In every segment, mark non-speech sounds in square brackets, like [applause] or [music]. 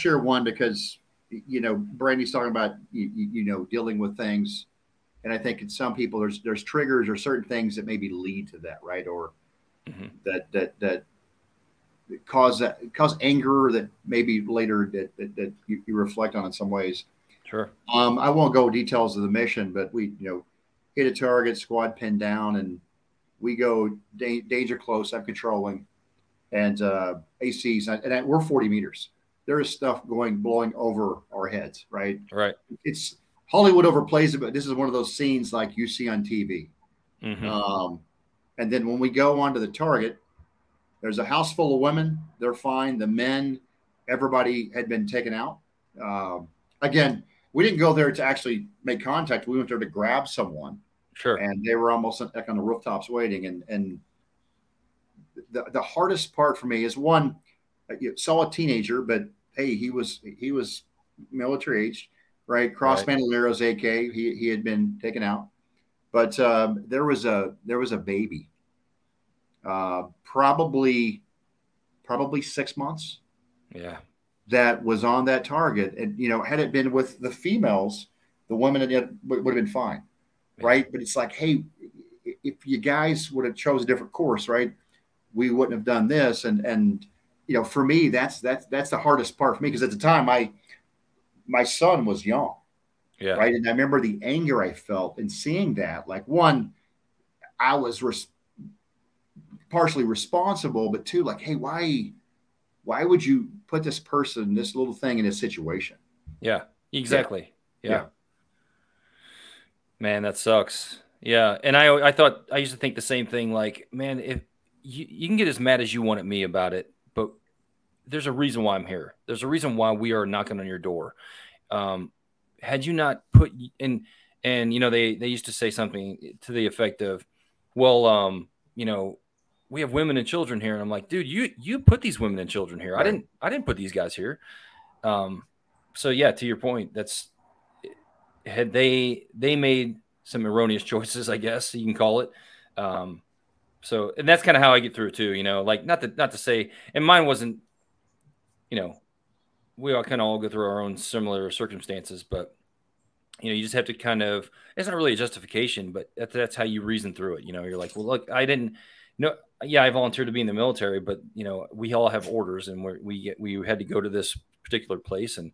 share one because you know Brandy's talking about you, you know dealing with things, and I think in some people there's there's triggers or certain things that maybe lead to that, right? Or mm-hmm. that that that cause that cause anger that maybe later that that, that you, you, reflect on in some ways. Sure. Um, I won't go details of the mission, but we you know hit a target, squad pinned down, and we go da- danger close. I'm controlling, and uh, ACs, and, and we're 40 meters. There is stuff going blowing over our heads, right? Right. It's Hollywood overplays it, but this is one of those scenes like you see on TV. Mm-hmm. Um, and then when we go onto the target, there's a house full of women. They're fine. The men, everybody had been taken out. Um, again, we didn't go there to actually make contact. We went there to grab someone. Sure. And they were almost like on the rooftops waiting. And and the, the hardest part for me is one, saw a teenager, but hey, he was he was military age, right? Cross right. Bandoleros AK. He he had been taken out, but um, there was a there was a baby, uh, probably probably six months. Yeah, that was on that target, and you know, had it been with the females, the women would, would have been fine, yeah. right? But it's like, hey, if you guys would have chose a different course, right? We wouldn't have done this, and and you know, for me, that's that's that's the hardest part for me because at the time, my my son was young, yeah, right, and I remember the anger I felt in seeing that. Like one, I was res- partially responsible, but two, like, hey, why why would you put this person, this little thing, in a situation? Yeah, exactly. yeah. yeah. Man, that sucks. Yeah, and I I thought I used to think the same thing. Like, man, if you, you can get as mad as you want at me about it, there's a reason why I'm here. There's a reason why we are knocking on your door. Um, had you not put in, and you know, they they used to say something to the effect of, well, um, you know, we have women and children here, and I'm like, dude, you you put these women and children here. Right. I didn't I didn't put these guys here. Um, so yeah, to your point, that's had they they made some erroneous [laughs] choices, I guess you can call it. Um, so and that's kind of how I get through it too, you know, like not to not to say and mine wasn't, you know, we all kind of all go through our own similar circumstances, but you know, you just have to kind of it's not really a justification, but that's, that's how you reason through it. You know, you're like, well, look, I didn't no, yeah, I volunteered to be in the military, but you know, we all have orders and we we get, we had to go to this particular place and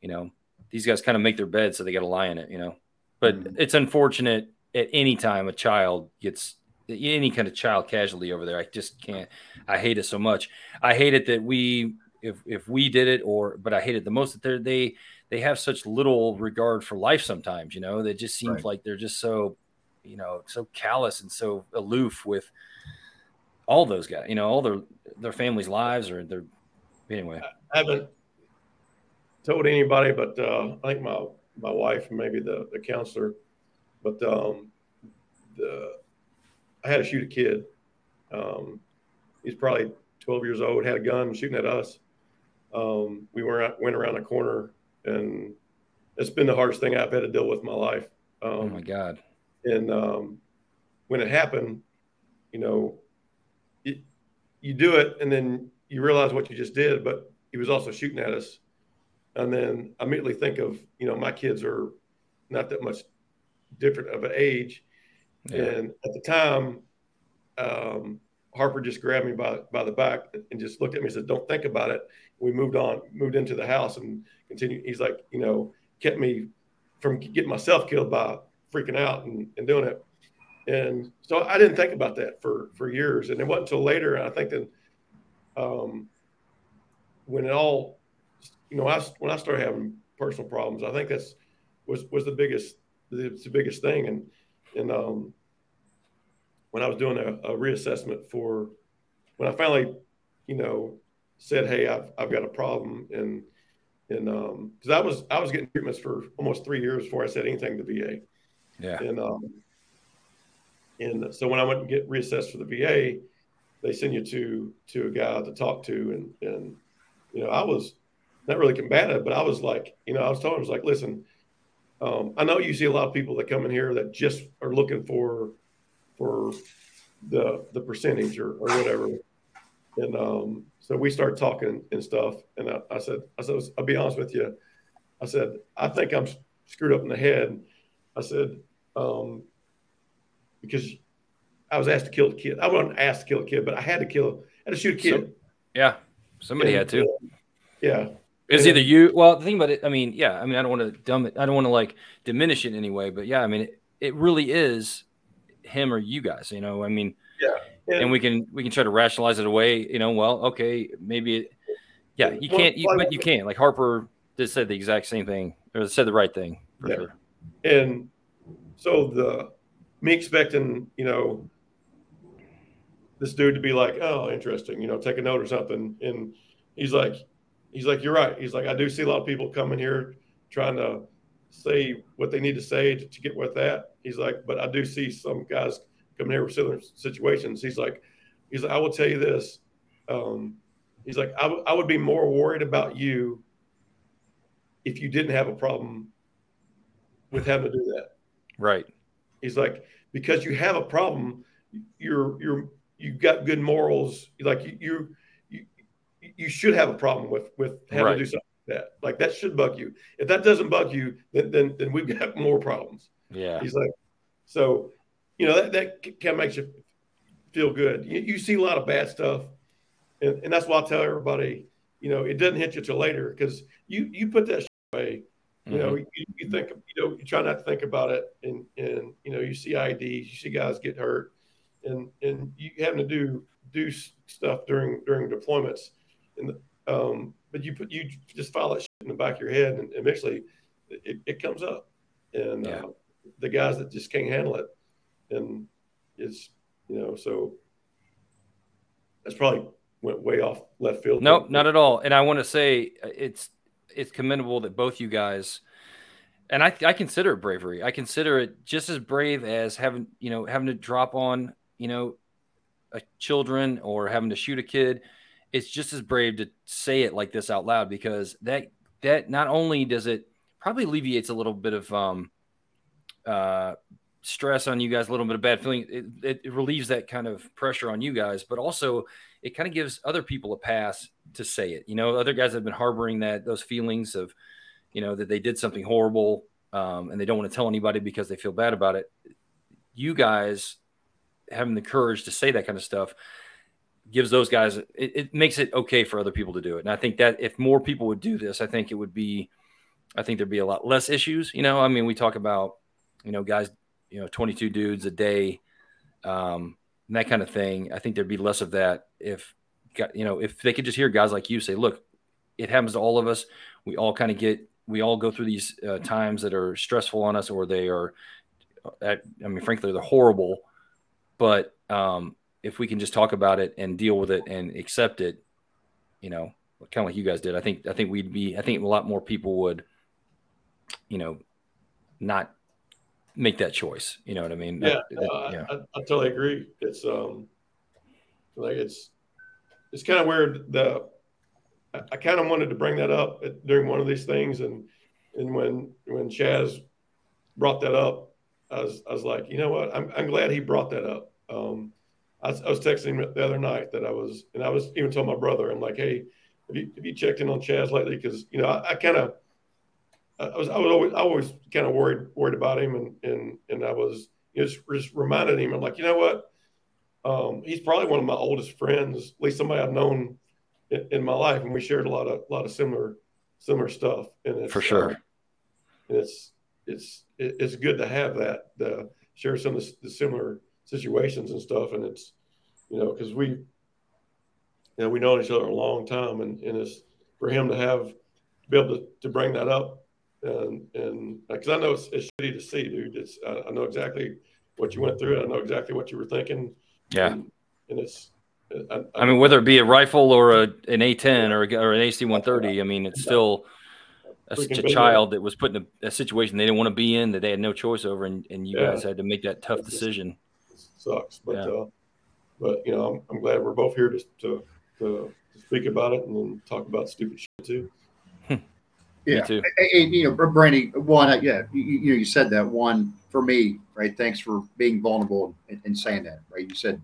you know, these guys kind of make their bed so they got to lie in it, you know. But mm-hmm. it's unfortunate at any time a child gets any kind of child casualty over there. I just can't. I hate it so much. I hate it that we, if if we did it, or but I hate it the most that they they they have such little regard for life. Sometimes, you know, they just seems right. like they're just so, you know, so callous and so aloof with all those guys. You know, all their their families' lives or their anyway. I haven't told anybody, but uh, I think my my wife and maybe the the counselor, but um, the I had to shoot a kid. Um, he's probably 12 years old, had a gun shooting at us. Um, we were went around a corner, and it's been the hardest thing I've had to deal with in my life. Um, oh my God! And um, when it happened, you know, it, you do it, and then you realize what you just did, but he was also shooting at us. And then I immediately think of, you know, my kids are not that much different of an age, yeah. And at the time, um, Harper just grabbed me by, by the back and just looked at me and said, Don't think about it. We moved on, moved into the house and continued. He's like, you know, kept me from getting myself killed by freaking out and, and doing it. And so I didn't think about that for, for years. And it wasn't until later. And I think that um, when it all, you know, I, when I started having personal problems, I think that's was, was the biggest, the, the biggest thing. And, and um, when I was doing a, a, reassessment for when I finally, you know, said, "Hey, I've I've got a problem," and and um, because I was I was getting treatments for almost three years before I said anything to the VA. Yeah. And um, and so when I went to get reassessed for the VA, they send you to to a guy to talk to, and and you know I was not really combative, but I was like, you know, I was telling him, I was like, listen, um, I know you see a lot of people that come in here that just are looking for for the the percentage or, or whatever. And um, so we started talking and stuff. And I, I said, I said, I'll be honest with you. I said, I think I'm screwed up in the head. I said, um, because I was asked to kill a kid. I wasn't asked to kill a kid, but I had to kill, I had to shoot a kid. So, yeah, somebody And, had to. uh, yeah, It's Yeah. either you. Well, the thing about it, I mean, yeah, I mean, I don't want to dumb it. I don't want to like diminish it in any way, but yeah, I mean, it, it really is him or you guys. You know, I mean, and, and we can we can try to rationalize it away. You know, well, okay, maybe, it, yeah, you Well, can't, you, but you can't. Like Harper just said the exact same thing, or said the right thing for Yeah. sure. and so the me expecting, you know, this dude to be like, oh, interesting, you know, take a note or something, and he's like, he's like, you're right. He's like, I do see a lot of people coming here trying to say what they need to say to, to get with that. He's like, but I do see some guys coming here with similar situations. He's like, he's like, I will tell you this. Um, he's like, I, w- I would be more worried about you if you didn't have a problem with having to do that. Right. He's like, because you have a problem, you're you're you've got good morals. Like you you you, you should have a problem with with having Right. to do something like that. Like that should bug you. If that doesn't bug you, then then, then we've got [laughs] more problems. Yeah. He's like, so you know that that kind of makes you feel good. You, you see a lot of bad stuff, and, and that's why I tell everybody, you know, it doesn't hit you till later because you you put that shit away you know, Mhm. you, you think, you know, you try not to think about it, and and you know, you see IEDs, you see guys get hurt, and and you having to do do stuff during during deployments, and um, but you put you just file that shit in the back of your head, and eventually it, it comes up, and Yeah. uh, the guys that just can't handle it, and it's you know, so that's probably went way off left field. Nope, not at all. And I want to say uh, it's it's commendable that both you guys and I I consider it bravery. I consider it just as brave as having, you know, having to drop on, you know, a children or having to shoot a kid. It's just as brave to say it like this out loud because that that not only does it probably alleviates a little bit of um uh stress on you guys, a little bit of bad feeling. It, it, it relieves that kind of pressure on you guys, but also it kind of gives other people a pass to say it. You know, other guys have been harboring that those feelings of, you know, that they did something horrible um, and they don't want to tell anybody because they feel bad about it. You guys having the courage to say that kind of stuff gives those guys it, it makes it okay for other people to do it. And I think that if more people would do this, I think it would be I think there'd be a lot less issues. You know, I mean, we talk about, you know, guys, you know, 22 dudes a day, um, and that kind of thing. I think there'd be less of that if, you know, if they could just hear guys like you say, look, it happens to all of us. We all kind of get, we all go through these uh, times that are stressful on us or they are, at, I mean, frankly, they're horrible. But um, if we can just talk about it and deal with it and accept it, you know, kind of like you guys did, I think, I think we'd be, I think a lot more people would, you know, not make that choice. You know what I mean? Yeah, That- that- I, yeah. I, I totally agree. It's um, like it's it's kind of weird. The I, I kind of wanted to bring that up at, during one of these things, and and when when Chaz brought that up, I was I was like, you know what? I'm I'm glad he brought that up. Um, I was, I was texting him the other night that I was, and I was even telling my brother, I'm like, hey, have you have you checked in on Chaz lately? Because you know, I, I kind of I was I was always I always kind of worried worried about him, and and and I was just, just reminded him. I'm like, you know what? Um, he's probably one of my oldest friends, at least somebody I've known in, in my life, and we shared a lot of lot of similar similar stuff. And it's, For sure. uh, and it's it's it's good to have that share some of the, the similar situations and stuff. And it's you know because we you know we known each other a long time, and and it's for him to have be able to, to bring that up and and because I know it's, it's shitty to see, dude. It's I, I know exactly what you went through. I know exactly what you were thinking. Yeah. and, and it's. I, I mean, whether it be a rifle or a, an A10 or, a, or an AC-130, I mean, it's still a, Freaking a child that was put in a, a situation they didn't want to be in, that they had no choice over, and, and you Yeah. guys had to make that tough decision. sucks, but Yeah. uh, but you know, I'm, I'm glad we're both here to to to speak about it and then talk about stupid shit too. Yeah. Me too. Hey, you know, Brandy, one, uh, yeah, you, you know, you said that one for me, right? Thanks for being vulnerable and, and saying that, right? You said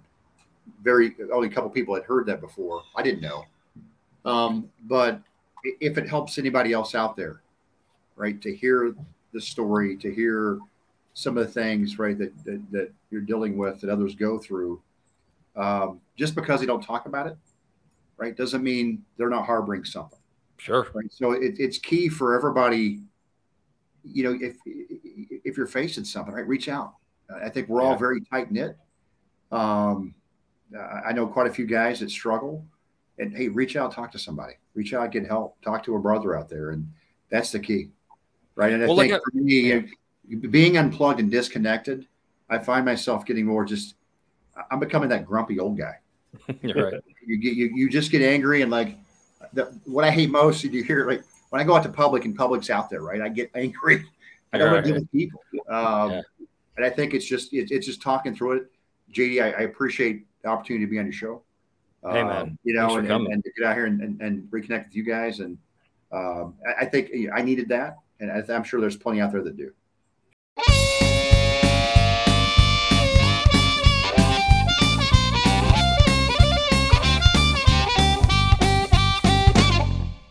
very only a couple people had heard that before. I didn't know. Um, but if it helps anybody else out there, right, to hear the story, to hear some of the things, right, that that, that you're dealing with that others go through, um, just because they don't talk about it, right, doesn't mean they're not harboring something. Sure. Right. So it, it's key for everybody. You know, if if you're facing something, right, reach out. I think we're all very tight knit. Um, I know quite a few guys that struggle, and hey, reach out, talk to somebody, reach out, get help, talk to a brother out there, and that's the key, right? And I Well, like think a- for me, being unplugged and disconnected, I find myself getting more just. I'm becoming that grumpy old guy. [laughs] You're right. You get you, you just get angry and like the, what I hate most is you hear like when I go out to public and public's out there, right? I get angry. I don't want to deal with people. Um, Yeah. And I think it's just it, it's just talking through it. JD, I, I appreciate the opportunity to be on your show. Hey, Um, man. you know, and, coming. and to get out here and, and, and reconnect with you guys, and um, I, I think I needed that, and I, I'm sure there's plenty out there that do.